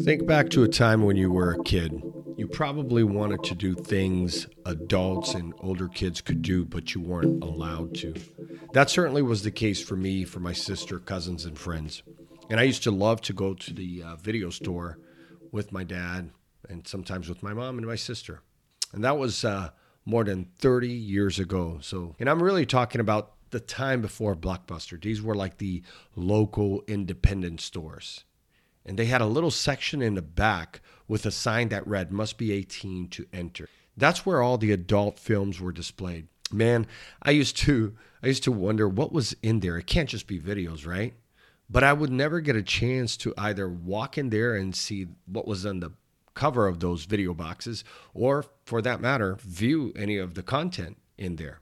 Think back to a time when you were a kid. You probably wanted to do things adults and older kids could do, but you weren't allowed to. That certainly was the case for me, for my sister, cousins, and friends. And I used to love to go to the uh, video store with my dad and sometimes with my mom and my sister. And that was uh, more than 30 years ago. So, and I'm really talking about the time before Blockbuster. These were like the local independent stores. And they had a little section in the back with a sign that read, must be 18 to enter. That's where all the adult films were displayed. Man, I used to I used to wonder what was in there. It can't just be videos, right? But I would never get a chance to either walk in there and see what was on the cover of those video boxes or for that matter view any of the content in there.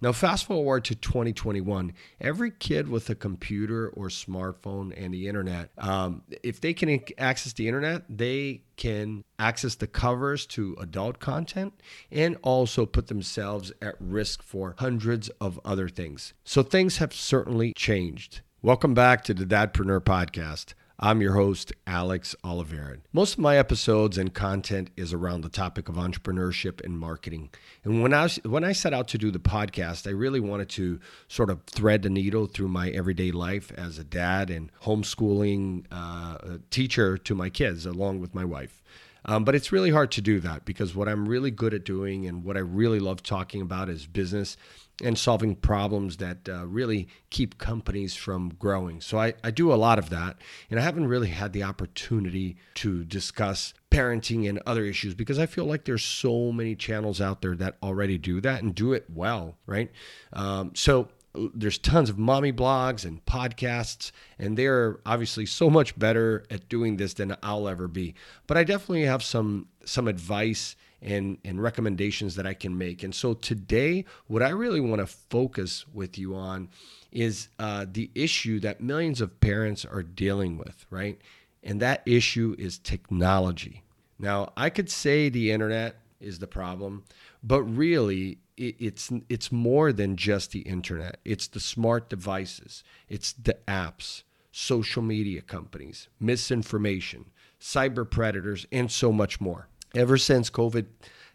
Now, fast forward to 2021, every kid with a computer or smartphone and the internet, um, if they can access the internet, they can access the covers to adult content and also put themselves at risk for hundreds of other things. So things have certainly changed. Welcome back to the Dadpreneur Podcast. I'm your host, Alex Oliveira. Most of my episodes and content is around the topic of entrepreneurship and marketing. And when I when I set out to do the podcast, I really wanted to sort of thread the needle through my everyday life as a dad and homeschooling uh, teacher to my kids, along with my wife. Um, but it's really hard to do that because what I'm really good at doing and what I really love talking about is business and solving problems that uh, really keep companies from growing. So I, I do a lot of that. And I haven't really had the opportunity to discuss parenting and other issues because I feel like there's so many channels out there that already do that and do it well, right? Um, so there's tons of mommy blogs and podcasts, and they're obviously so much better at doing this than I'll ever be. But I definitely have some some advice and, and recommendations that I can make. And so today, what I really want to focus with you on is uh, the issue that millions of parents are dealing with, right? And that issue is technology. Now, I could say the internet is the problem, but really, it's it's more than just the internet. It's the smart devices. It's the apps, social media companies, misinformation, cyber predators, and so much more ever since COVID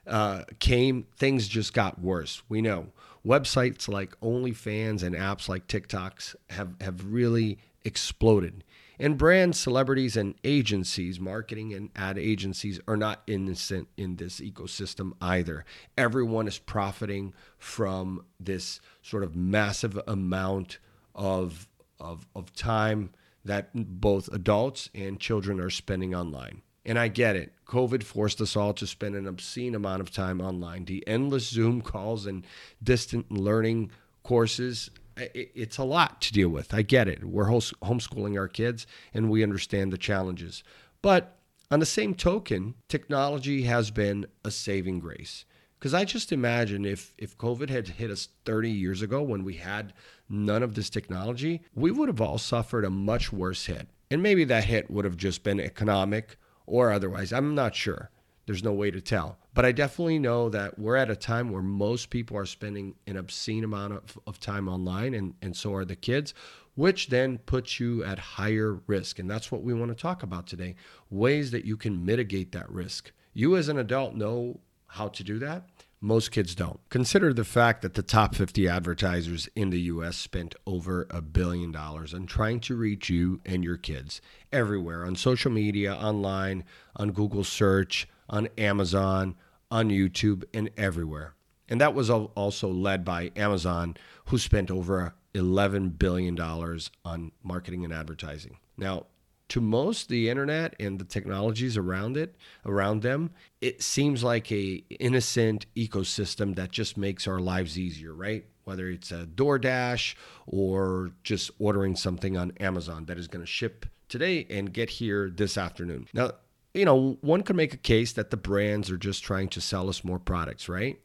uh, came, things just got worse. We know websites like OnlyFans and apps like TikToks have, have really exploded. And brands, celebrities, and agencies, marketing and ad agencies, are not innocent in this ecosystem either. Everyone is profiting from this sort of massive amount of, of, of time that both adults and children are spending online. And I get it. COVID forced us all to spend an obscene amount of time online. The endless Zoom calls and distant learning courses, it's a lot to deal with. I get it. We're homeschooling our kids and we understand the challenges. But on the same token, technology has been a saving grace. Because I just imagine if, if COVID had hit us 30 years ago when we had none of this technology, we would have all suffered a much worse hit. And maybe that hit would have just been economic or otherwise. I'm not sure. There's no way to tell. But I definitely know that we're at a time where most people are spending an obscene amount of, of time online, and, and so are the kids, which then puts you at higher risk. And that's what we want to talk about today ways that you can mitigate that risk. You, as an adult, know how to do that. Most kids don't. Consider the fact that the top 50 advertisers in the US spent over a billion dollars on trying to reach you and your kids everywhere on social media, online, on Google search, on Amazon, on YouTube, and everywhere. And that was also led by Amazon, who spent over $11 billion on marketing and advertising. Now, to most the internet and the technologies around it around them it seems like a innocent ecosystem that just makes our lives easier right? Whether it's a DoorDash or just ordering something on Amazon that is going to ship today and get here this afternoon. Now you know one could make a case that the brands are just trying to sell us more products right?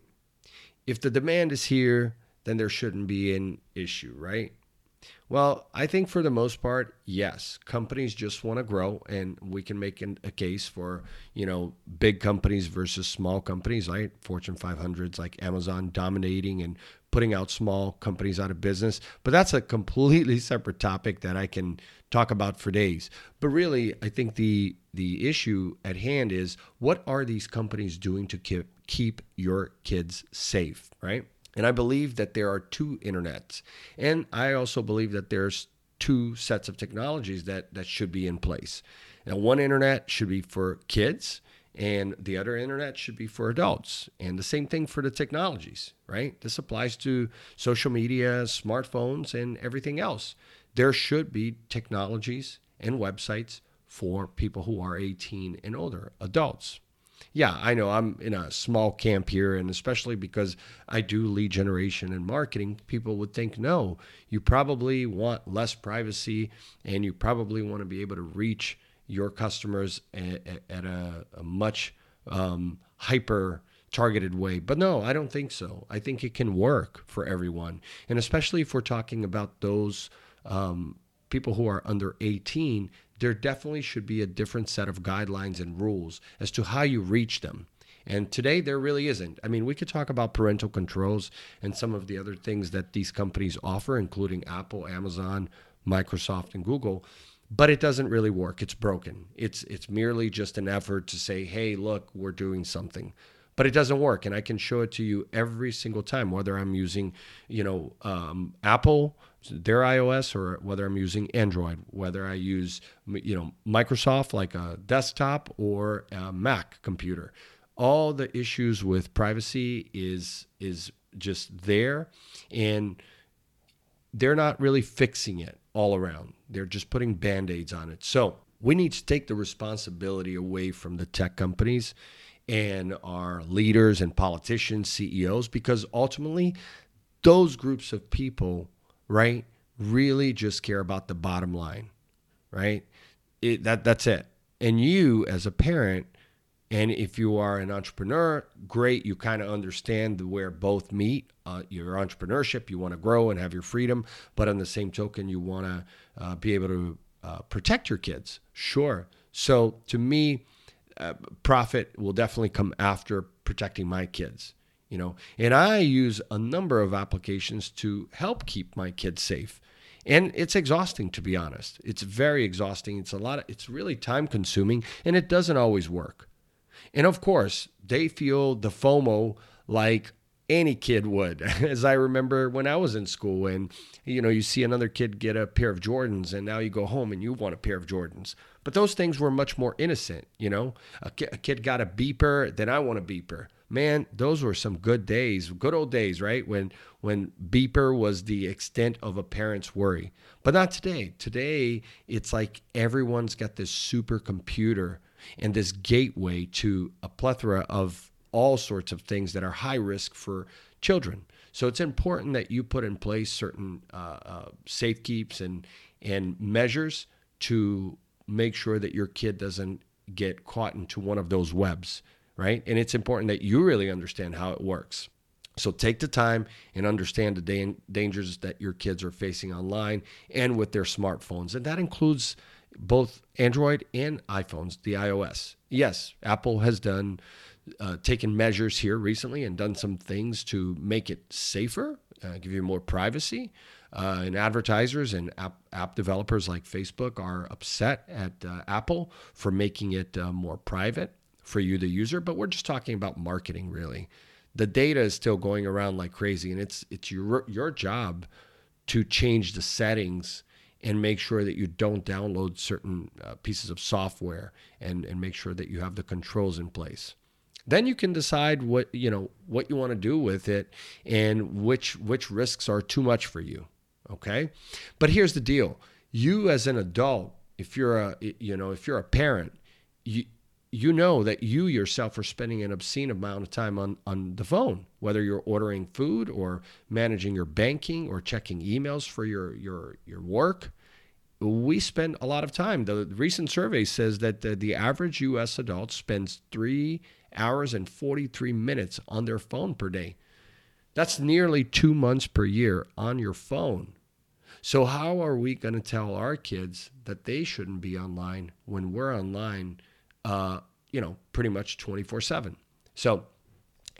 If the demand is here then there shouldn't be an issue right well, I think for the most part, yes. Companies just want to grow, and we can make an, a case for you know big companies versus small companies, like Fortune 500s like Amazon dominating and putting out small companies out of business. But that's a completely separate topic that I can talk about for days. But really, I think the the issue at hand is what are these companies doing to keep keep your kids safe, right? And I believe that there are two internets. And I also believe that there's two sets of technologies that that should be in place. Now, one internet should be for kids and the other internet should be for adults. And the same thing for the technologies, right? This applies to social media, smartphones, and everything else. There should be technologies and websites for people who are 18 and older, adults. Yeah, I know I'm in a small camp here, and especially because I do lead generation and marketing, people would think, no, you probably want less privacy and you probably want to be able to reach your customers at, a, a, much um, hyper targeted way. But no, I don't think so. I think it can work for everyone. And especially if we're talking about those um, people who are under 18, there definitely should be a different set of guidelines and rules as to how you reach them. And today there really isn't. I mean, we could talk about parental controls and some of the other things that these companies offer, including Apple, Amazon, Microsoft, and Google but it doesn't really work. It's broken. It's it's merely just an effort to say, "Hey, look, we're doing something." But it doesn't work, and I can show it to you every single time, whether I'm using, you know, um, Apple, their iOS, or whether I'm using Android, whether I use, you know, Microsoft like a desktop or a Mac computer. All the issues with privacy is is just there, and they're not really fixing it all around. They're just putting band aids on it. So we need to take the responsibility away from the tech companies and our leaders and politicians, CEOs, because ultimately those groups of people, right, really just care about the bottom line, right? It, that that's it. And you as a parent and if you are an entrepreneur, great, you kind of understand where both meet. Uh, your entrepreneurship, you want to grow and have your freedom, but on the same token, you want to uh, be able to uh, protect your kids. Sure. So to me, uh, profit will definitely come after protecting my kids. You know, and I use a number of applications to help keep my kids safe and it's exhausting to be honest it's very exhausting it's a lot of, it's really time consuming and it doesn't always work and of course, they feel the FOMO like any kid would. As I remember when I was in school, and you know, you see another kid get a pair of Jordans, and now you go home and you want a pair of Jordans. But those things were much more innocent, you know. A, ki- a kid got a beeper, then I want a beeper. Man, those were some good days, good old days, right? When when beeper was the extent of a parent's worry. But not today. Today, it's like everyone's got this supercomputer and this gateway to a plethora of all sorts of things that are high risk for children. So it's important that you put in place certain uh, uh, and and measures to make sure that your kid doesn't get caught into one of those webs, right? And it's important that you really understand how it works. So take the time and understand the da- dangers that your kids are facing online and with their smartphones, and that includes both Android and iPhones, the iOS. Yes, Apple has done uh, taken measures here recently and done some things to make it safer, uh, give you more privacy. Uh, and advertisers and app, app developers like Facebook are upset at uh, Apple for making it uh, more private for you, the user. But we're just talking about marketing, really. The data is still going around like crazy, and it's it's your your job to change the settings and make sure that you don't download certain uh, pieces of software and, and make sure that you have the controls in place then you can decide what you know what you want to do with it and which which risks are too much for you okay but here's the deal you as an adult if you're a you know if you're a parent you you know that you yourself are spending an obscene amount of time on, on the phone, whether you're ordering food or managing your banking or checking emails for your, your, your work. We spend a lot of time. The recent survey says that the, the average US adult spends three hours and 43 minutes on their phone per day. That's nearly two months per year on your phone. So, how are we going to tell our kids that they shouldn't be online when we're online? uh, you know, pretty much 24 7. So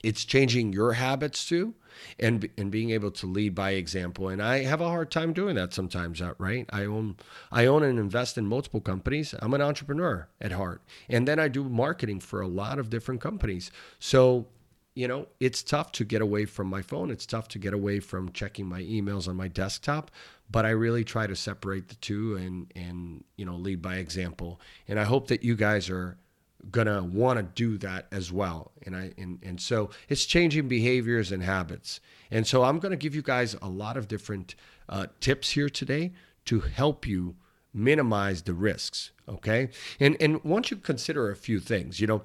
it's changing your habits too and and being able to lead by example and i have a hard time doing that sometimes uh, right i own i own and invest in multiple companies i'm an entrepreneur at heart and then i do marketing for a lot of different companies so you know it's tough to get away from my phone. It's tough to get away from checking my emails on my desktop but i really try to separate the two and and you know lead by example. And i hope that you guys are gonna want to do that as well. And i and, and so it's changing behaviors and habits. And so i'm to give you guys a lot of different uh, tips here today to help you minimize the risks okay? And and once you consider a few things? You know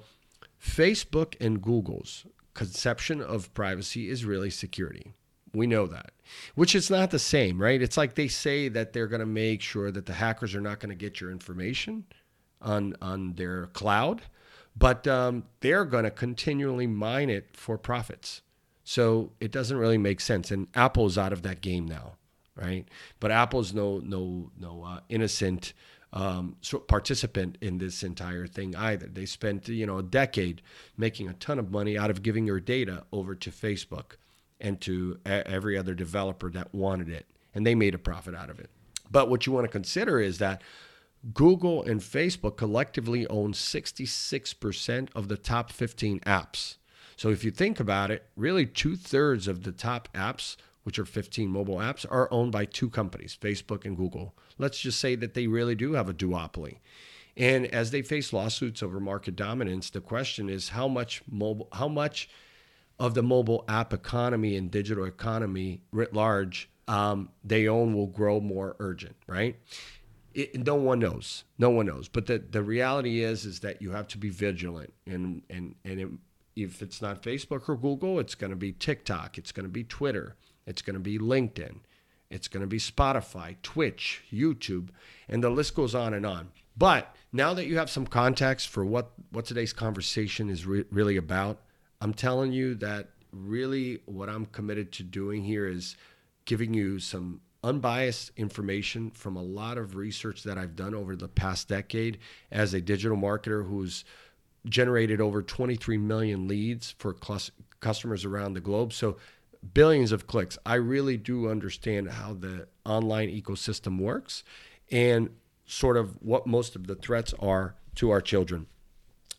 facebook and google's conception of privacy is really security we know that which is not the same right it's like they say that they're going to make sure that the hackers are not going to get your information on on their cloud, but um, they're going to continually mine it for profits. So it doesn't really make sense. And Apple's out of that game now, right? But Apple's no no no uh, innocent um, participant in this entire thing either. They spent you know a decade making a ton of money out of giving your data over to Facebook and to a- every other developer that wanted it, and they made a profit out of it. But what you want to consider is that Google and Facebook collectively own 66% of the top 15 apps. So if you think about it, really two thirds of the top apps, which are 15 mobile apps, are owned by two companies, Facebook and Google. Let's just say that they really do have a duopoly. And as they face lawsuits over market dominance, the question is how much mobile, how much of the mobile app economy and digital economy writ large um, they own will grow more urgent, right? it, no one knows. No one knows. But the, the reality is is that you have to be vigilant. And and and it, if it's not Facebook or Google, it's going to be TikTok. It's going to be Twitter. It's going to be LinkedIn. It's going to be Spotify, Twitch, YouTube, and the list goes on and on. But now that you have some context for what what today's conversation is re- really about, I'm telling you that really what I'm committed to doing here is giving you some unbiased information from a lot of research that I've done over the past decade as a digital marketer who's generated over 23 million leads for customers around the globe. So billions of clicks. I really do understand how the online ecosystem works and sort of what most of the threats are to our children.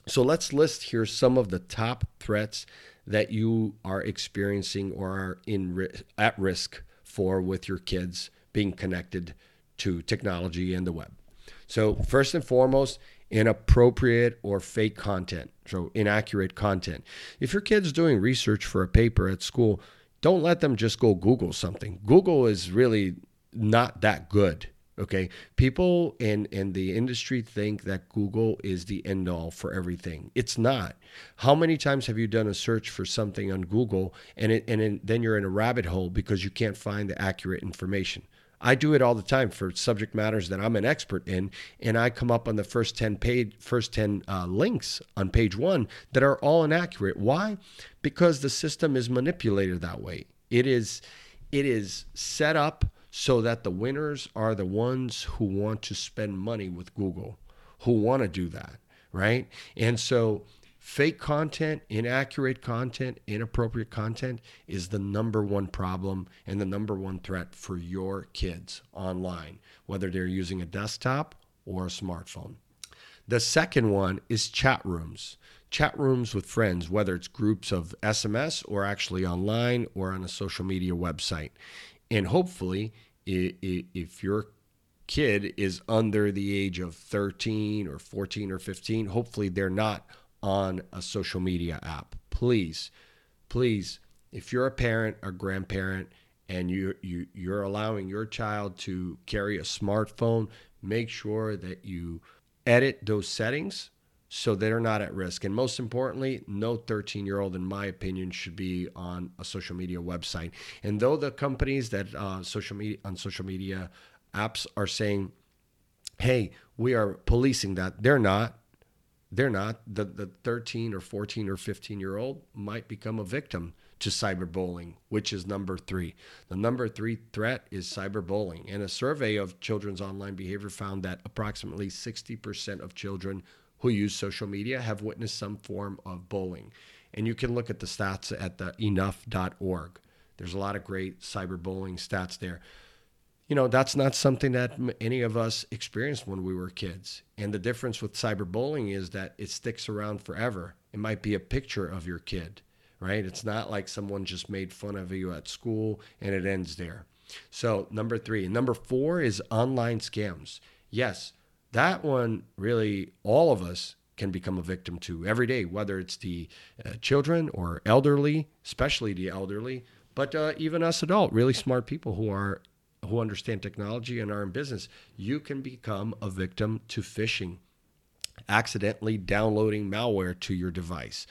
So let's list here some of the top threats that you are experiencing or are in at risk for with your kids being connected to technology and the web. So, first and foremost, inappropriate or fake content, so inaccurate content. If your kid's doing research for a paper at school, don't let them just go Google something. Google is really not that good. Okay. People in, in the industry think that Google is the end all for everything. It's not. How many times have you done a search for something on Google and, it, and then you're in a rabbit hole because you can't find the accurate information? I do it all the time for subject matters that I'm an expert in, and I come up on the first 10 page, first 10 uh, links on page one that are all inaccurate. Why? Because the system is manipulated that way. It is, it is set up so that the winners are the ones who want to spend money with Google, who want to do that, right? And so fake content, inaccurate content, inappropriate content is the number one problem and the number one threat for your kids online, whether they're using a desktop or a smartphone. The second one is chat rooms. Chat rooms with friends, whether it's groups of SMS or actually online or on a social media website. And hopefully, if your kid is under the age of 13 or 14 or 15, hopefully they're not on a social media app. Please, please, if you're a parent or grandparent and you, you you're allowing your child to carry a smartphone, make sure that you edit those settings so they're not at risk. And most importantly, no 13 year old, in my opinion, should be on a social media website. And though the companies that uh, social media on social media apps are saying, "Hey, we are policing that," they're not. They're not. The the 13 or 14 or 15 year old might become a victim to cyberbullying, which is number three. The number three threat is cyberbullying. And a survey of children's online behavior found that approximately 60% of children who use social media have witnessed some form of bullying. And you can look at the stats at the enough.org. There's a lot of great cyberbullying stats there. You know, that's not something that any of us experienced when we were kids. And the difference with cyberbullying is that it sticks around forever. It might be a picture of your kid, right? It's not like someone just made fun of you at school and it ends there. So, number three. Number four is online scams. Yes, that one really, all of us can become a victim to every day, whether it's the uh, children or elderly, especially the elderly, but uh, even us adult, really smart people who are who understand technology and are in business, you can become a victim to phishing, accidentally downloading malware to your device.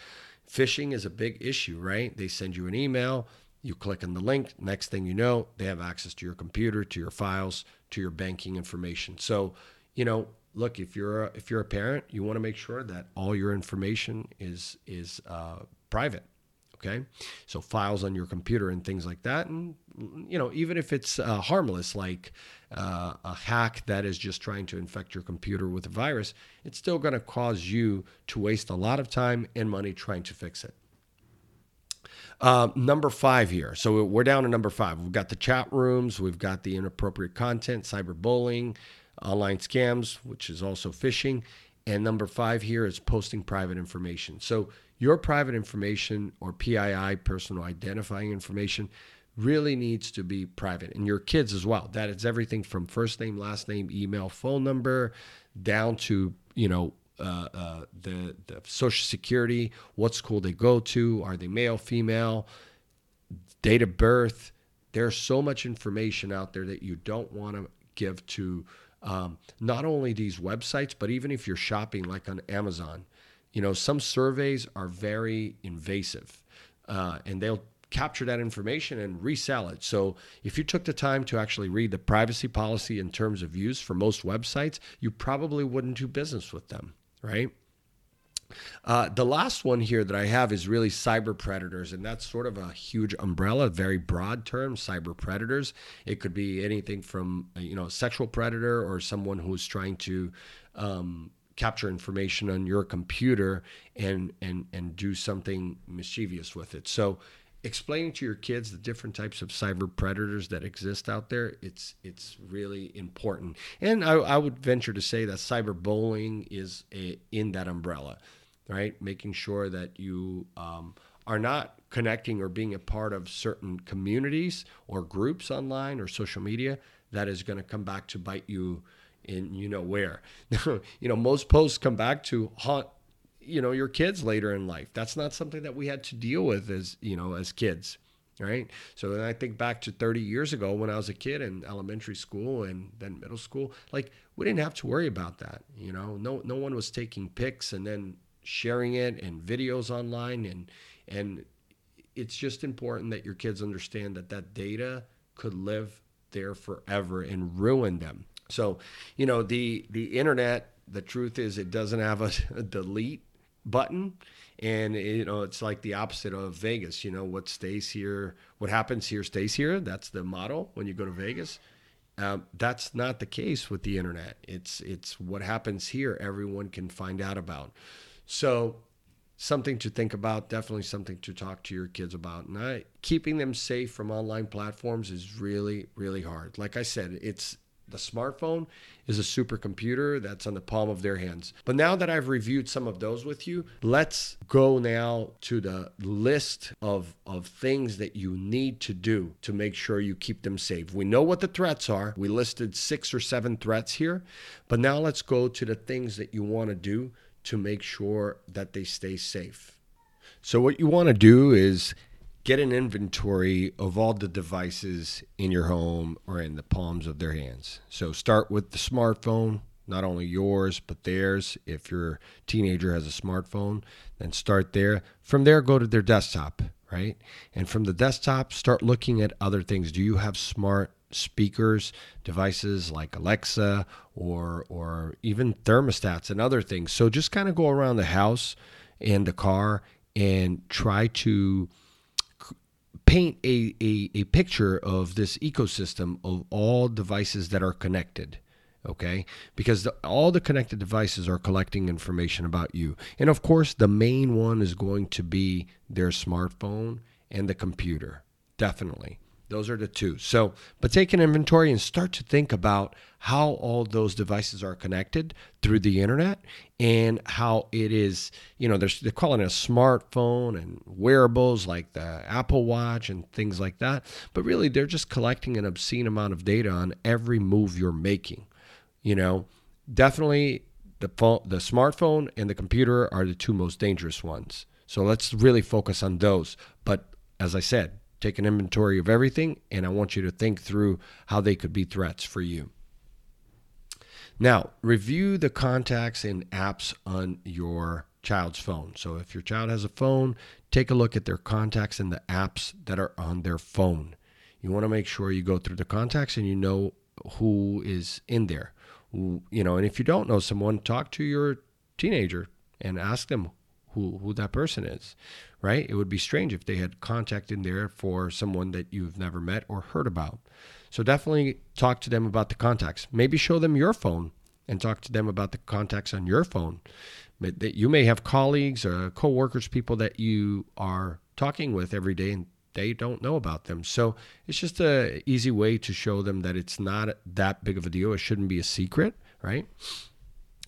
Phishing is a big issue, right? They send you an email, you click on the link, next thing you know, they have access to your computer, to your files, to your banking information. So, you know, look, if you're a, if you're a parent, you want to make sure that all your information is is uh, private. Okay, so files on your computer and things like that, and you know, even if it's uh, harmless, like uh, a hack that is just trying to infect your computer with a virus, it's still going to cause you to waste a lot of time and money trying to fix it. Uh, number five here. So we're down to number five. We've got the chat rooms, we've got the inappropriate content, cyberbullying, online scams, which is also phishing. And number five here is posting private information. So your private information or PII, personal identifying information, really needs to be private. And your kids as well. That is everything from first name, last name, email, phone number, down to, you know, uh, uh, the, the social security, what school they go to, are they male, female, date of birth. There's so much information out there that you don't want to give to um, not only these websites, but even if you're shopping like on Amazon, you know, some surveys are very invasive uh, and they'll capture that information and resell it. So if you took the time to actually read the privacy policy in terms of use for most websites, you probably wouldn't do business with them, right? Uh, the last one here that I have is really cyber predators, and that's sort of a huge umbrella, very broad term. Cyber predators. It could be anything from you know sexual predator or someone who's trying to um, capture information on your computer and and and do something mischievous with it. So explaining to your kids the different types of cyber predators that exist out there it's it's really important. And i, I would venture to say that cyberbullying is a, in that umbrella right? Making sure that you um, are not connecting or being a part of certain communities or groups online or social media that is going to come back to bite you in you know where. You know most posts come back to haunt you know your kids later in life. That's not something that we had to deal with as you know as kids right? So then i think back to 30 years ago when i was a kid in elementary school and then middle school like we didn't have to worry about that you know? No no one was taking pics and then sharing it and videos online and and it's just important that your kids understand that that data could live there forever and ruin them. So you know the the internet the truth is it doesn't have a, a delete button and you know it's like the opposite of vegas you know what stays here what happens here stays here. That's the model when you go to vegas. Um, that's not the case with the internet. It's it's what happens here everyone can find out about. So something to think about definitely something to talk to your kids about. And I, keeping them safe from online platforms is really really hard. Like i said it's the smartphone is a supercomputer that's on the palm of their hands. But now that I've reviewed some of those with you, let's go now to the list of, of things that you need to do to make sure you keep them safe. We know what the threats are. We listed six or seven threats here. But now let's go to the things that you want to do to make sure that they stay safe. So, what you want to do is get an inventory of all the devices in your home or in the palms of their hands. So start with the smartphone, not only yours, but theirs. If your teenager has a smartphone, then start there. From there, go to their desktop, right? And from the desktop, start looking at other things. Do you have smart speakers, devices like Alexa or or even thermostats and other things? So just kind of go around the house and the car and try to paint a, a, a picture of this ecosystem of all devices that are connected. okay? Because the, all the connected devices are collecting information about you. And of course, the main one is going to be their smartphone and the computer. Definitely. Those are the two. So, but take an inventory and start to think about how all those devices are connected through the internet and how it is, you know, they're, calling it a smartphone and wearables like the Apple Watch and things like that. But really, they're just collecting an obscene amount of data on every move you're making. You know, definitely the phone, the smartphone and the computer are the two most dangerous ones. So let's really focus on those. But as I said, take an inventory of everything, and I want you to think through how they could be threats for you. Now, review the contacts and apps on your child's phone. So, if your child has a phone, take a look at their contacts and the apps that are on their phone. You want to make sure you go through the contacts and you know who is in there. You know, and if you don't know someone, talk to your teenager and ask them who who that person is, right? It would be strange if they had contact in there for someone that you've never met or heard about. So definitely talk to them about the contacts. Maybe show them your phone and talk to them about the contacts on your phone. That you may have colleagues or coworkers, people that you are talking with every day, and they don't know about them. So it's just a easy way to show them that it's not that big of a deal. It shouldn't be a secret, right?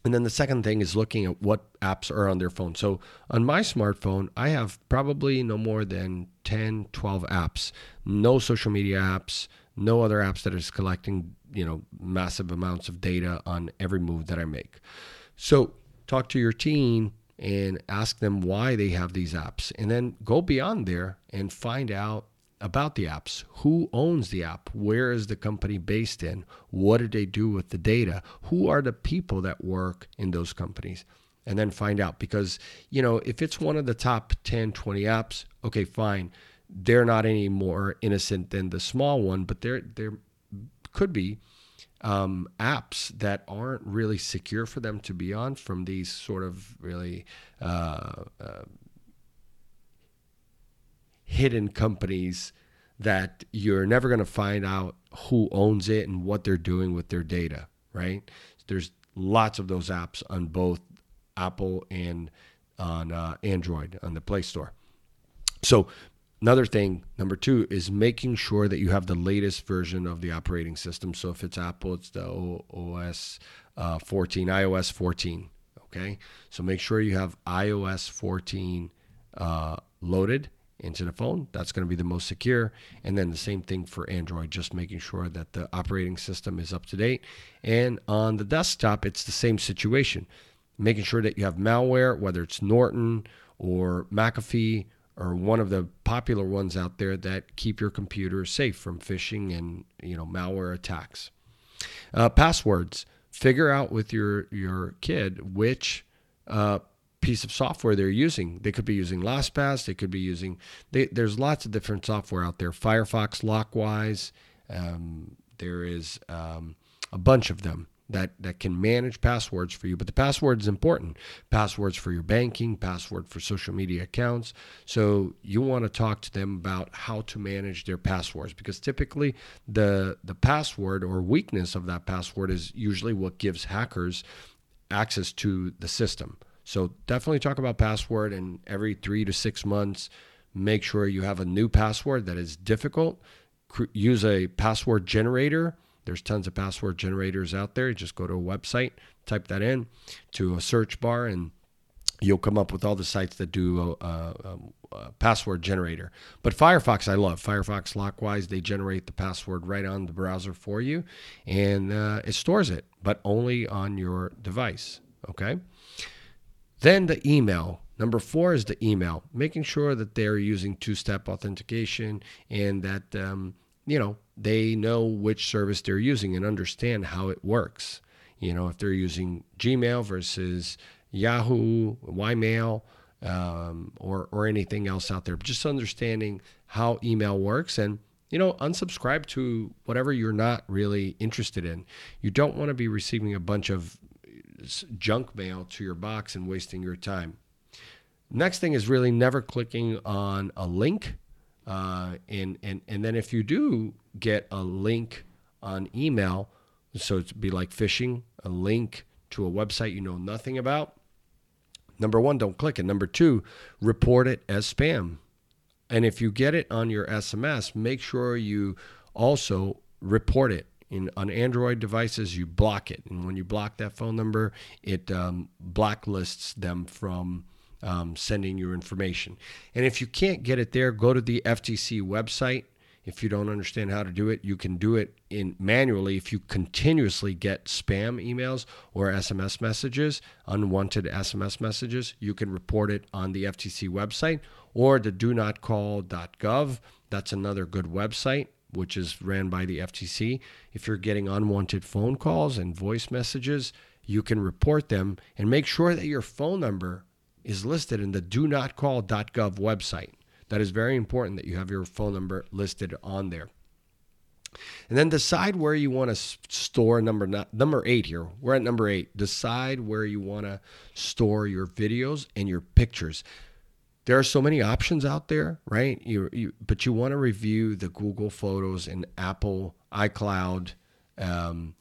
And then the second thing is looking at what apps are on their phone. So on my smartphone, I have probably no more than 10, 12 apps. No social media apps, no other apps that is collecting, you know, massive amounts of data on every move that I make. So talk to your teen and ask them why they have these apps and then go beyond there and find out about the apps. Who owns the app? Where is the company based in? What did they do with the data? Who are the people that work in those companies? And then find out because, you know, if it's one of the top 10, 20 apps, okay, fine. They're not any more innocent than the small one, but there there could be um, apps that aren't really secure for them to be on from these sort of really uh, uh, hidden companies that you're never going to find out who owns it and what they're doing with their data, right? There's lots of those apps on both Apple and on uh, Android on the Play Store. So, another thing, number two, is making sure that you have the latest version of the operating system. So, if it's Apple, it's the OS uh, 14, iOS 14. Okay. So, make sure you have iOS 14 uh, loaded into the phone. That's going to be the most secure. And then the same thing for Android, just making sure that the operating system is up to date. And on the desktop, it's the same situation, making sure that you have malware, whether it's Norton or McAfee or one of the popular ones out there that keep your computer safe from phishing and you know malware attacks. Uh, passwords. Figure out with your your kid which uh, piece of software they're using. They could be using LastPass. They could be using. They, there's lots of different software out there. Firefox, Lockwise. Um, there is um, a bunch of them that that can manage passwords for you. But the password is important. Passwords for your banking, password for social media accounts. So you want to talk to them about how to manage their passwords because typically the the password or weakness of that password is usually what gives hackers access to the system. So definitely talk about password and every three to six months, make sure you have a new password that is difficult. Use a password generator. There's tons of password generators out there. You just go to a website, type that in to a search bar, and you'll come up with all the sites that do a, a, a, password generator. But Firefox, I love Firefox. Lockwise, they generate the password right on the browser for you, and uh, it stores it, but only on your device. Okay. Then the email. Number four is the email, making sure that they're using two step authentication and that, um, you know, they know which service they're using and understand how it works. You know, if they're using Gmail versus Yahoo, Ymail, um, or, or anything else out there, just understanding how email works and you know, unsubscribe to whatever you're not really interested in. You don't want to be receiving a bunch of junk mail to your box and wasting your time. Next thing is really never clicking on a link. Uh, and, and, and then if you do get a link on email, So it'd be like phishing, a link to a website you know nothing about. Number one, don't click it. Number two, report it as spam. And if you get it on your SMS, make sure you also report it. In, on Android devices, you block it. And when you block that phone number, it um, blacklists them from um, sending your information. And if you can't get it there, go to the FTC website if you don't understand how to do it, you can do it in manually if you continuously get spam emails or SMS messages, unwanted SMS messages, you can report it on the FTC website or the do not call.gov. That's another good website which is ran by the FTC. If you're getting unwanted phone calls and voice messages, you can report them and make sure that your phone number is listed in the do not call.gov website. That is very important that you have your phone number listed on there. And then decide where you want to store number not, number eight here. We're at number eight. Decide where you want to store your videos and your pictures. There are so many options out there, right? You, you but you want to review the Google Photos and Apple iCloud um,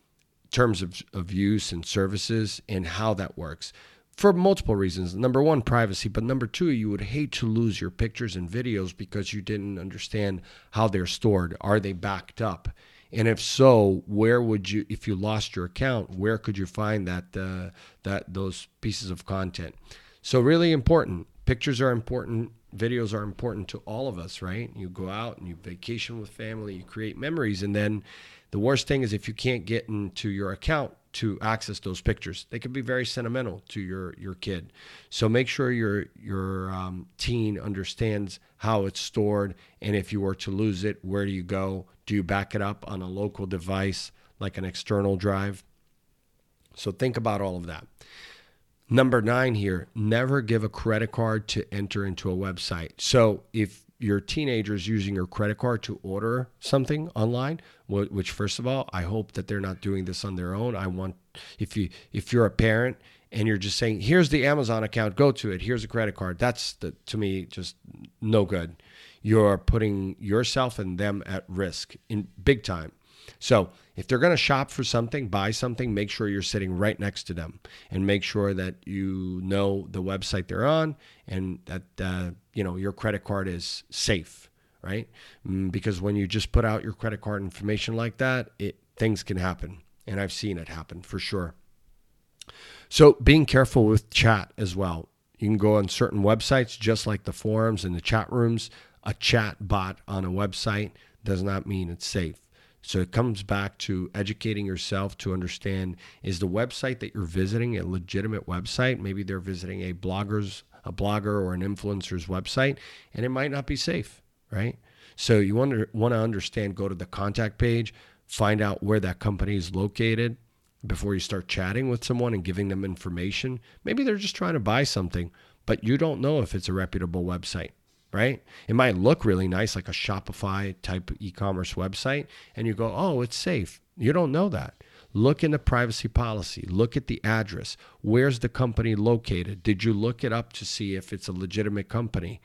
terms of, of use and services and how that works for multiple reasons. Number one, privacy, but number two, you would hate to lose your pictures and videos because you didn't understand how they're stored. Are they backed up? And if so, where would you, if you lost your account, where could you find that uh, that those pieces of content? So really important. Pictures are important. Videos are important to all of us, right? You go out and you vacation with family, you create memories, and then the worst thing is if you can't get into your account to access those pictures. They can be very sentimental to your your kid. So make sure your your um, teen understands how it's stored, and if you were to lose it, where do you go? Do you back it up on a local device like an external drive? So think about all of that. Number nine here: never give a credit card to enter into a website. So if your teenager is using your credit card to order something online which first of all i hope that they're not doing this on their own. I want if you if you're a parent and you're just saying here's the amazon account go to it. Here's a credit card. That's the, to me just no good. You're putting yourself and them at risk in big time so if they're going to shop for something, buy something, make sure you're sitting right next to them and make sure that you know the website they're on and that uh, you know your credit card is safe, right? Mm, because when you just put out your credit card information like that, it things can happen, and I've seen it happen for sure. So being careful with chat as well. You can go on certain websites, just like the forums and the chat rooms. A chat bot on a website does not mean it's safe. So it comes back to educating yourself to understand is the website that you're visiting a legitimate website? Maybe they're visiting a blogger's a blogger or an influencer's website and it might not be safe, right? So you want to want to understand go to the contact page, find out where that company is located before you start chatting with someone and giving them information. Maybe they're just trying to buy something, but you don't know if it's a reputable website right? It might look really nice, like a Shopify type e commerce website, and you go, oh, it's safe. You don't know that. Look in the privacy policy. Look at the address. Where's the company located? Did you look it up to see if it's a legitimate company,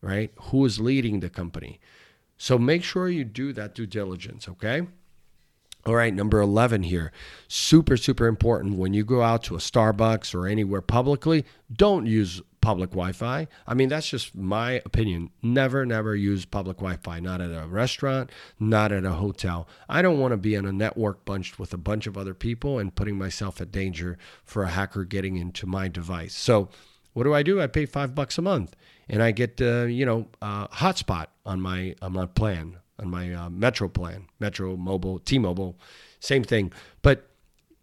right? Who is leading the company? So make sure you do that due diligence, okay? All right, number 11 here. Super, super important. When you go out to a Starbucks or anywhere publicly, don't use public Wi Fi. I mean, that's just my opinion. Never, never use public Wi Fi, not at a restaurant, not at a hotel. I don't want to be in a network bunched with a bunch of other people and putting myself at danger for a hacker getting into my device. So, what do I do? I pay five bucks a month and I get, uh, you know, uh, hotspot on my, on my plan, on my uh, Metro plan, Metro Mobile, T Mobile, same thing. But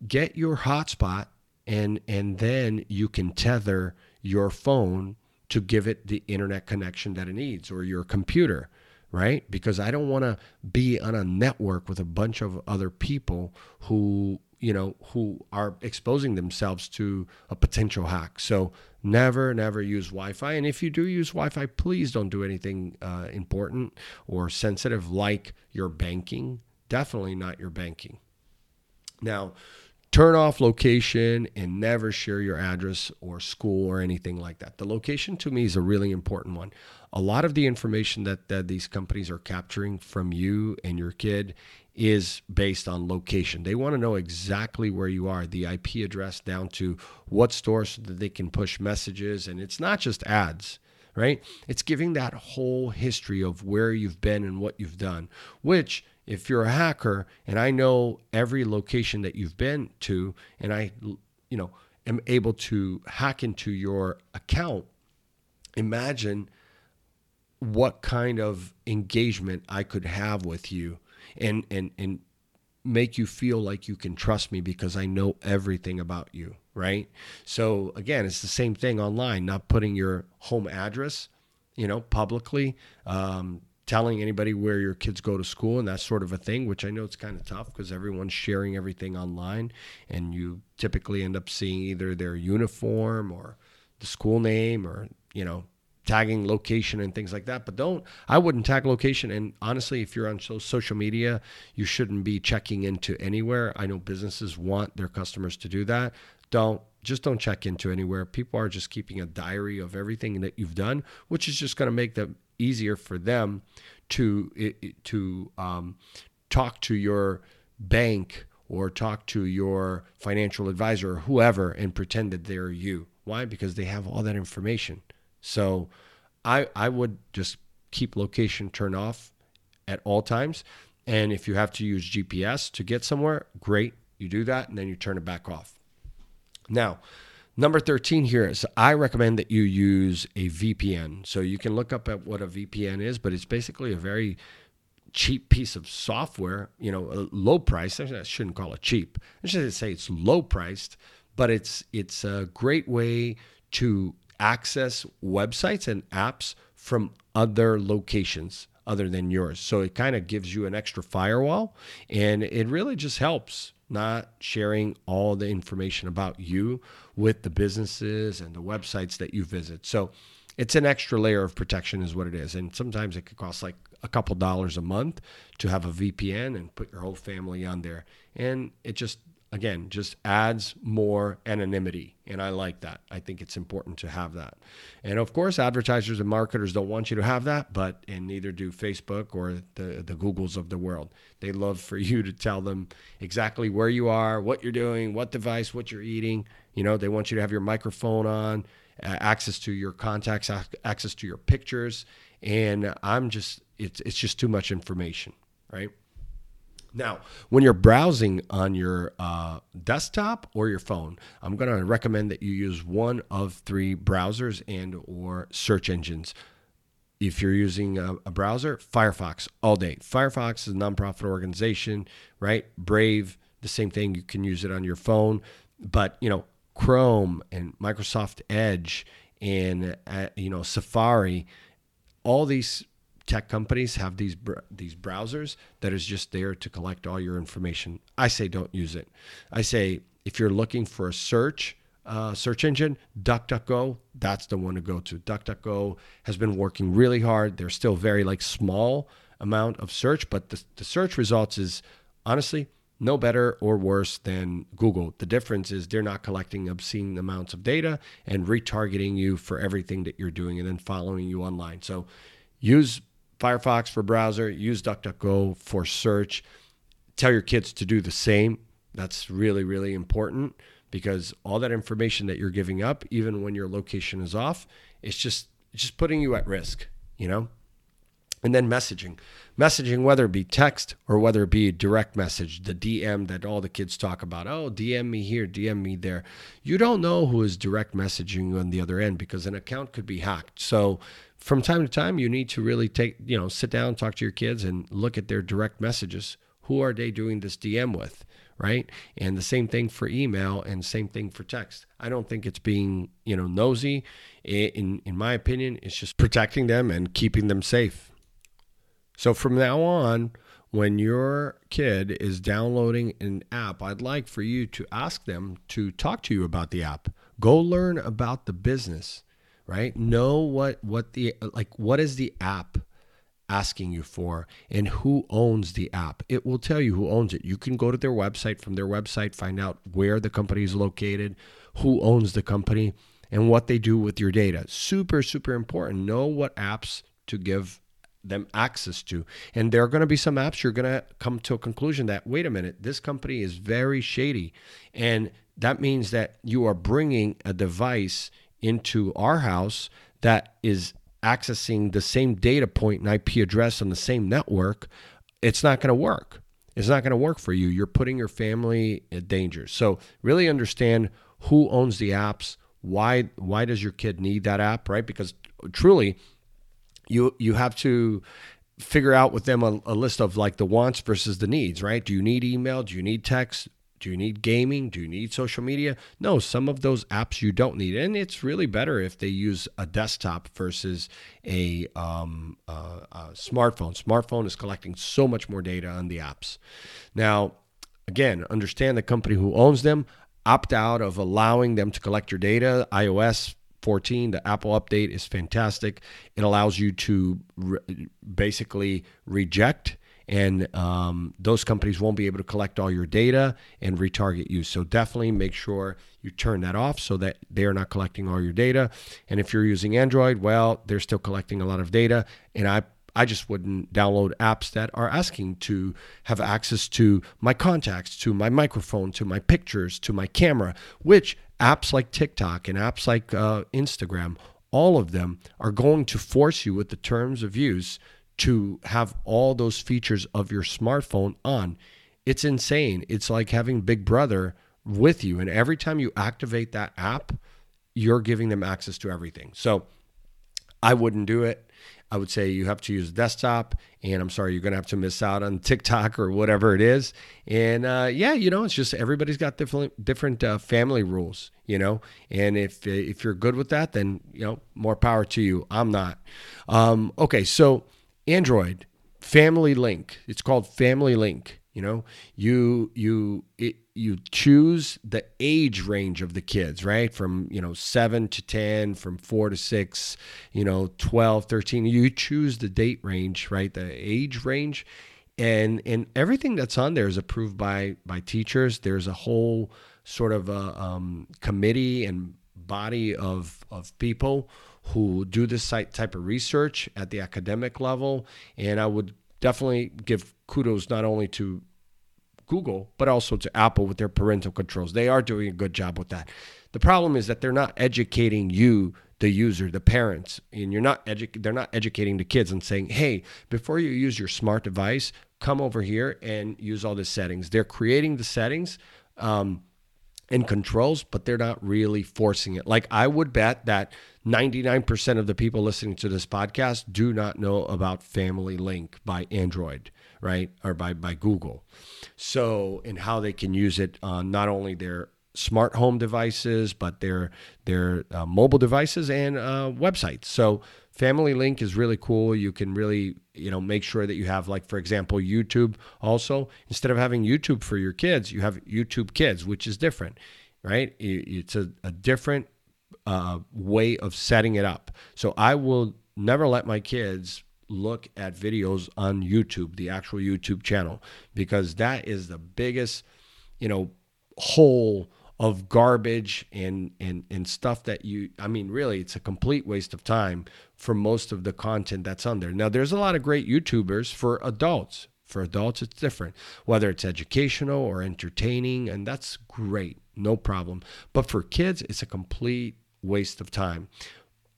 get your hotspot and and then you can tether your phone to give it the internet connection that it needs or your computer, right? Because I don't want to be on a network with a bunch of other people who, you know, who are exposing themselves to a potential hack. So never, never use Wi Fi. And if you do use Wi Fi, please don't do anything uh, important or sensitive like your banking. Definitely not your banking. Now, turn off location and never share your address or school or anything like that. The location to me is a really important one. A lot of the information that, that these companies are capturing from you and your kid is based on location. They want to know exactly where you are, the IP address down to what store so that they can push messages. And it's not just ads, right? It's giving that whole history of where you've been and what you've done, which if you're a hacker and I know every location that you've been to and I you know am able to hack into your account imagine what kind of engagement I could have with you and and and make you feel like you can trust me because I know everything about you, right? So again, it's the same thing online, not putting your home address, you know, publicly, um, telling anybody where your kids go to school and that sort of a thing, which I know it's kind of tough because everyone's sharing everything online and you typically end up seeing either their uniform or the school name or, you know, tagging location and things like that. But don't, I wouldn't tag location. And honestly, if you're on social media, you shouldn't be checking into anywhere. I know businesses want their customers to do that. Don't, just don't check into anywhere. People are just keeping a diary of everything that you've done, which is just going to make them easier for them to to um, talk to your bank or talk to your financial advisor or whoever and pretend that they're you. Why? Because they have all that information. So I I would just keep location turned off at all times. And if you have to use GPS to get somewhere, great. You do that and then you turn it back off. Now, Number 13 here is I recommend that you use a VPN. So you can look up at what a VPN is, but it's basically a very cheap piece of software, you know, low price. I shouldn't call it cheap. I should say it's low priced, but it's it's a great way to access websites and apps from other locations other than yours. So it kind of gives you an extra firewall and it really just helps not sharing all the information about you with the businesses and the websites that you visit. So it's an extra layer of protection, is what it is. And sometimes it could cost like a couple dollars a month to have a VPN and put your whole family on there. And it just again just adds more anonymity and i like that. I think it's important to have that. And of course advertisers and marketers don't want you to have that but and neither do facebook or the the googles of the world. They love for you to tell them exactly where you are what you're doing what device what you're eating. You know they want you to have your microphone on uh, access to your contacts access to your pictures. And i'm just it's it's just too much information right now, when you're browsing on your uh, desktop or your phone, I'm going to recommend that you use one of three browsers and or search engines. If you're using a, a browser, Firefox all day. Firefox is a nonprofit organization, right? Brave, the same thing. You can use it on your phone, but you know, Chrome and Microsoft Edge and uh, you know Safari, all these tech companies have these these browsers that is just there to collect all your information. I say don't use it. I say if you're looking for a search uh, search engine, DuckDuckGo, that's the one to go to. DuckDuckGo has been working really hard. They're still very like small amount of search, but the, the search results is honestly no better or worse than Google. The difference is they're not collecting obscene amounts of data and retargeting you for everything that you're doing and then following you online. So use Firefox for browser, use DuckDuckGo for search. Tell your kids to do the same. That's really, really important because all that information that you're giving up, even when your location is off, it's just it's just putting you at risk, you know? And then messaging. Messaging, whether it be text or whether it be direct message, the DM that all the kids talk about. Oh, DM me here, DM me there. You don't know who is direct messaging on the other end because an account could be hacked. So from time to time, you need to really take, you know, sit down, talk to your kids, and look at their direct messages. Who are they doing this DM with? Right. And the same thing for email and same thing for text. I don't think it's being, you know, nosy. In, in my opinion, it's just protecting them and keeping them safe. So from now on, when your kid is downloading an app, I'd like for you to ask them to talk to you about the app. Go learn about the business right? Know what what the like what is the app asking you for and who owns the app. It will tell you who owns it. You can go to their website, from their website, find out where the company is located, who owns the company, and what they do with your data. Super, super important. Know what apps to give them access to. And there are going to be some apps you're going to come to a conclusion that, wait a minute, this company is very shady. And that means that you are bringing a device into our house that is accessing the same data point and IP address on the same network. It's not going to work. It's not going to work for you. You're putting your family in danger. So, really understand who owns the apps. Why why does your kid need that app, right? Because truly you you have to figure out with them a, a, list of like the wants versus the needs, right? Do you need email? Do you need text? Do you need gaming? Do you need social media? No, some of those apps you don't need, and it's really better if they use a desktop versus a, um, a smartphone. Smartphone is collecting so much more data on the apps. Now, again, understand the company who owns them. Opt out of allowing them to collect your data. iOS 14, the Apple update is fantastic. It allows you to re- basically reject, and um, those companies won't be able to collect all your data and retarget you. So definitely make sure you turn that off so that they are not collecting all your data. And if you're using Android, well, they're still collecting a lot of data. And I I just wouldn't download apps that are asking to have access to my contacts, to my microphone, to my pictures, to my camera, which apps like TikTok and apps like uh, Instagram, all of them are going to force you with the terms of use to have all those features of your smartphone on. It's insane. It's like having Big Brother with you. And every time you activate that app, you're giving them access to everything. So I wouldn't do it. I would say you have to use desktop, and I'm sorry, you're to have to miss out on TikTok or whatever it is. And uh, yeah, you know, it's just everybody's got different different uh, family rules, you know. And if if you're good with that, then you know, more power to you. I'm not. Um, okay, so Android Family Link. It's called Family Link. You know, you you it, you choose the age range of the kids, right? From, you know, 7 to 10, from 4 to 6, you know, 12, 13. You choose the date range, right? The age range. And and everything that's on there is approved by by teachers. There's a whole sort of a um, committee and body of of people who do this type of research at the academic level. And I would definitely give kudos not only to Google, but also to Apple with their parental controls. They are doing a good job with that. The problem is that they're not educating you, the user, the parents, and you're not edu- they're not educating the kids and saying, "Hey, before you use your smart device, come over here and use all the settings." They're creating the settings um, and controls, but they're not really forcing it. Like I would bet that 99% of the people listening to this podcast do not know about Family Link by Android right? Or by, by Google. So, and how they can use it on not only their smart home devices, but their their uh, mobile devices and uh, websites. So Family Link is really cool. You can really you know make sure that you have like for example YouTube. Also, instead of having YouTube for your kids, you have YouTube Kids, which is different, right? It's a, a different uh, way of setting it up. So I will never let my kids look at videos on YouTube, the actual YouTube channel, because that is the biggest, you know, hole of garbage and and and stuff that you I mean really it's a complete waste of time for most of the content that's on there. Now there's a lot of great YouTubers for adults. For adults it's different, whether it's educational or entertaining and that's great, no problem. But for kids it's a complete waste of time.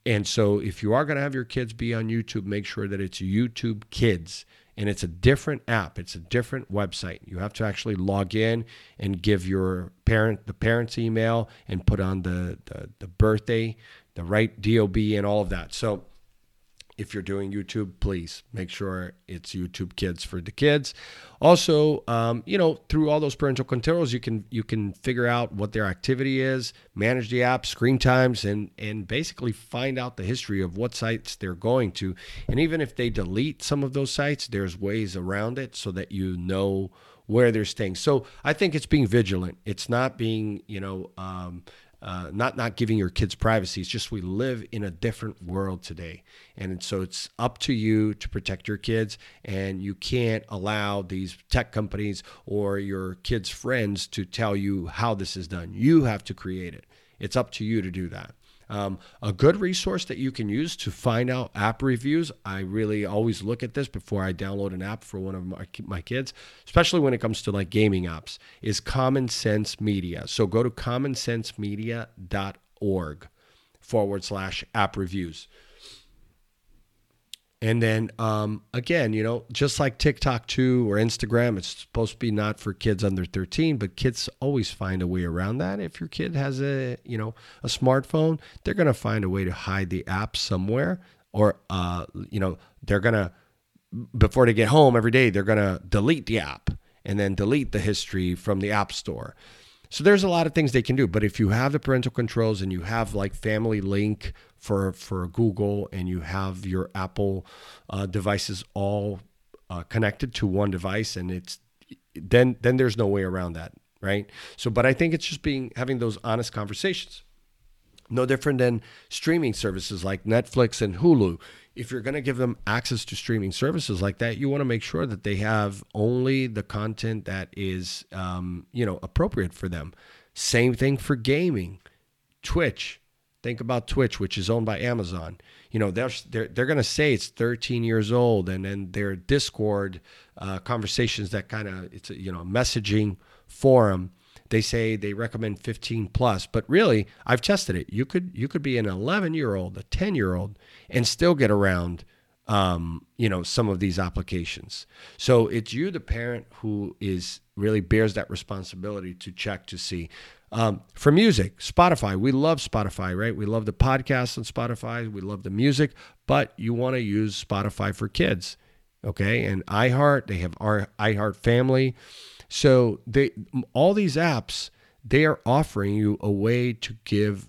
And so if you are going to have your kids be on YouTube, make sure that it's YouTube Kids and it's a different app, it's a different website. You have to actually log in and give your parent the parent's email and put on the the, the birthday, the right DOB and all of that. So if you're doing YouTube, please make sure it's YouTube Kids for the kids. Also, um, you know, through all those parental controls, you can you can figure out what their activity is, manage the app, screen times, and and basically find out the history of what sites they're going to. And even if they delete some of those sites, there's ways around it so that you know where they're staying. So I think it's being vigilant. It's not being, you know. Um, uh, not not giving your kids privacy. It's just we live in a different world today, and so it's up to you to protect your kids, and you can't allow these tech companies or your kids' friends to tell you how this is done. You have to create it. It's up to you to do that. Um, a good resource that you can use to find out app reviews. I really always look at this before I download an app for one of my, my kids, especially when it comes to like gaming apps, is Common Sense Media. So go to commonsensemedia.org forward slash app reviews. And then um, again, you know, just like TikTok too or Instagram, it's supposed to be not for kids under 13, but kids always find a way around that. If your kid has a, you know, a smartphone, they're going to find a way to hide the app somewhere or uh, you know, they're going to before they get home every day, they're going to delete the app and then delete the history from the app store. So there's a lot of things they can do, but if you have the parental controls and you have like Family Link for for Google and you have your Apple uh, devices all uh, connected to one device, and it's then then there's no way around that, right? So, but I think it's just being having those honest conversations. No different than streaming services like Netflix and Hulu. If you're going to give them access to streaming services like that, you want to make sure that they have only the content that is, um, you know, appropriate for them. Same thing for gaming, Twitch. Think about Twitch, which is owned by Amazon. You know, they're they're, they're going to say it's 13 years old, and then their Discord uh, conversations that kind of it's a you know messaging forum they say they recommend 15 plus but really i've tested it you could you could be an 11 year old a 10 year old and still get around um, you know some of these applications. So it's you the parent who is really bears that responsibility to check to see um, for music spotify. We love spotify right? We love the podcasts on spotify. We love the music but you want to use spotify for kids okay? And iheart they have our iheart family. So they all these apps they are offering you a way to give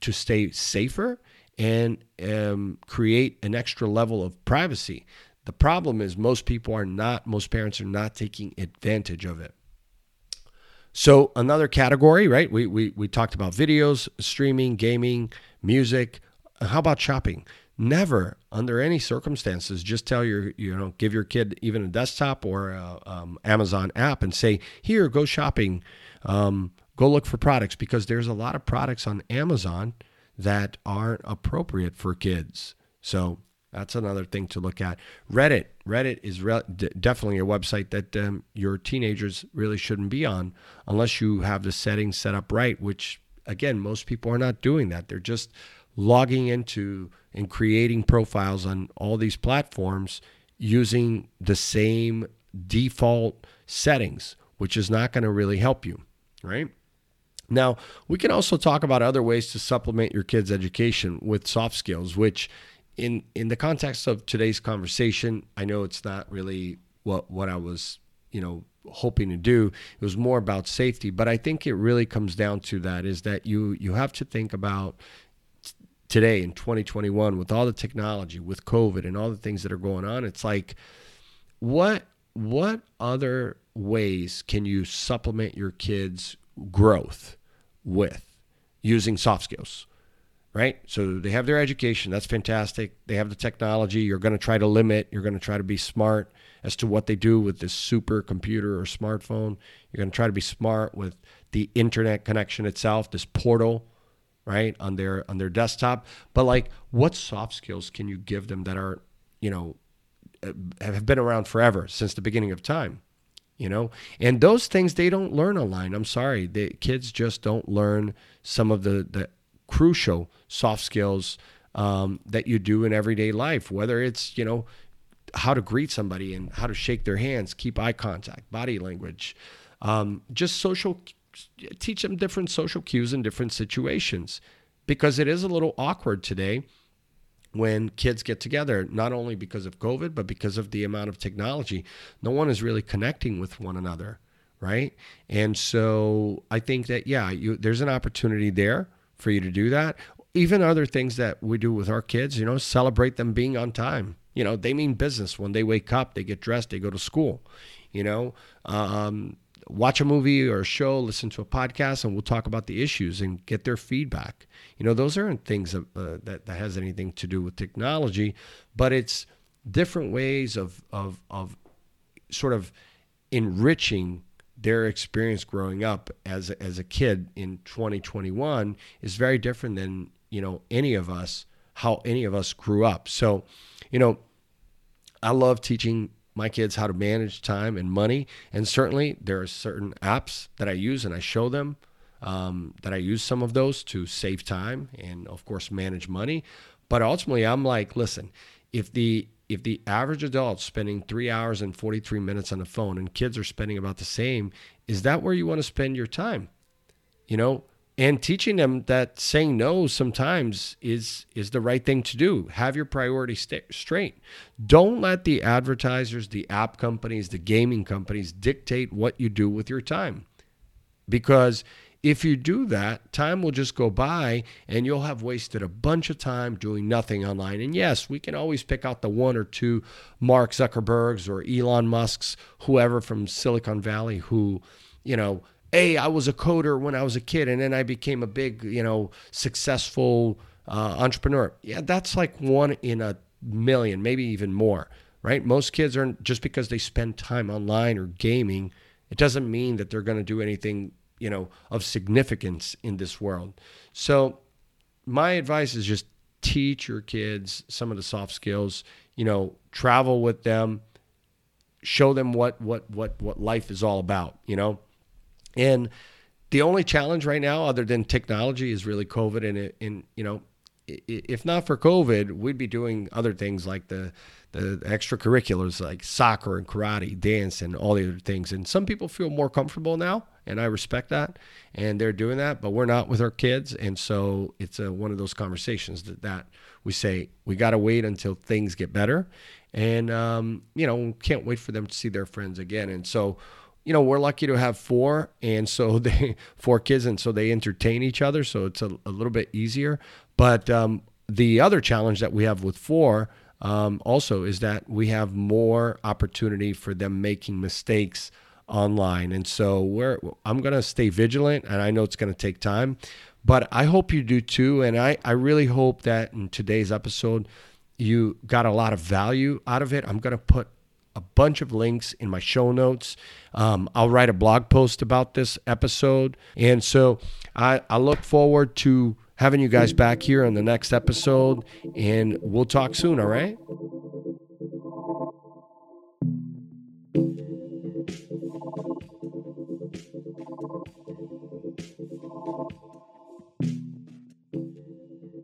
to stay safer and um, create an extra level of privacy. The problem is most people are not, most parents are not taking advantage of it. So another category, right? We, we, we talked about videos, streaming, gaming, music. How about shopping? never under any circumstances just tell your you know give your kid even a desktop or a um, amazon app and say here go shopping um, go look for products because there's a lot of products on amazon that aren't appropriate for kids. So that's another thing to look at. Reddit reddit is re- d- definitely a website that um, your teenagers really shouldn't be on unless you have the settings set up right which again most people are not doing that. They're just logging into and creating profiles on all these platforms using the same default settings, which is not going to really help you, right? Now, we can also talk about other ways to supplement your kids' education with soft skills, which in in the context of today's conversation, I know it's not really what what I was, you know, hoping to do. It was more about safety, but I think it really comes down to that is that you you have to think about today in 2021 with all the technology with covid and all the things that are going on it's like what what other ways can you supplement your kids growth with using soft skills right? So they have their education. That's fantastic. They have the technology. You're going to try to limit. You're going to try to be smart as to what they do with this super computer or smartphone. You're going to try to be smart with the internet connection itself this portal right on their on their desktop. But like what soft skills can you give them that are you know uh, have been around forever since the beginning of time you know? And those things they don't learn online. I'm sorry. The kids just don't learn some of the the crucial soft skills um, that you do in everyday life whether it's you know how to greet somebody and how to shake their hands keep eye contact body language um, just social teach them different social cues in different situations. Because it is a little awkward today when kids get together, not only because of COVID, but because of the amount of technology. No one is really connecting with one another, right? And so I think that, yeah, you, there's an opportunity there for you to do that. Even other things that we do with our kids, you know, celebrate them being on time. You know, they mean business. When they wake up, they get dressed, they go to school. You know, um, watch a movie or a show, listen to a podcast, and we'll talk about the issues and get their feedback. You know, those aren't things that, uh, that, that has anything to do with technology, but it's different ways of, of, of sort of enriching their experience growing up as, as a kid in 2021 is very different than, you know, any of us, how any of us grew up. So, you know, I love teaching my kids how to manage time and money. And certainly there are certain apps that I use and I show them um, that I use some of those to save time and of course manage money. But ultimately I'm like, listen, if the if the average adult's spending three hours and 43 minutes on the phone and kids are spending about the same, is that where you want to spend your time? You know, and teaching them that saying no sometimes is is the right thing to do. Have your priorities st- straight. Don't let the advertisers the app companies the gaming companies dictate what you do with your time. Because if you do that time will just go by and you'll have wasted a bunch of time doing nothing online. And yes we can always pick out the one or two mark zuckerbergs or elon musk's whoever from silicon valley who you know hey, I was a coder when I was a kid, and then I became a big, you know, successful uh, entrepreneur. Yeah, that's like one in a million, maybe even more, right? Most kids aren't just because they spend time online or gaming, it doesn't mean that they're going to do anything, you know, of significance in this world. So, my advice is just teach your kids some of the soft skills. You know, travel with them, show them what what what what life is all about. You know and the only challenge right now, other than technology, is really COVID. And, in you know, if not for COVID, we'd be doing other things like the the extracurriculars like soccer and karate, dance, and all the other things. And some people feel more comfortable now, and I respect that, and they're doing that. But we're not with our kids, and so it's a, one of those conversations that, that we say we got to wait until things get better, and um, you know can't wait for them to see their friends again. And so you know, we're lucky to have four, and so they four kids, and so they entertain each other, so it's a, a little bit easier. But um, the other challenge that we have with four um, also is that we have more opportunity for them making mistakes online, and so we're I'm gonna stay vigilant, and I know it's gonna take time, but I hope you do too, and I I really hope that in today's episode you got a lot of value out of it. I'm gonna put a bunch of links in my show notes. Um, I'll write a blog post about this episode. And so I, I look forward to having you guys back here on the next episode, and we'll talk soon, all right?